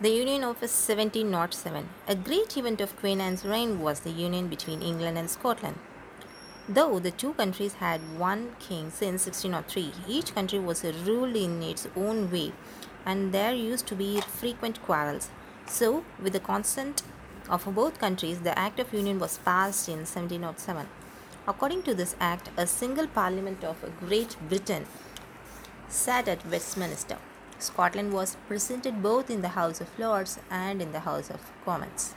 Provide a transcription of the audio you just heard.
The Union of 1707. A great event of Queen Anne's reign was the union between England and Scotland. Though the two countries had one king since 1603, each country was ruled in its own way and there used to be frequent quarrels. So, with the consent of both countries, the Act of Union was passed in 1707. According to this act, a single parliament of Great Britain sat at Westminster. Scotland was represented both in the House of Lords and in the House of Commons.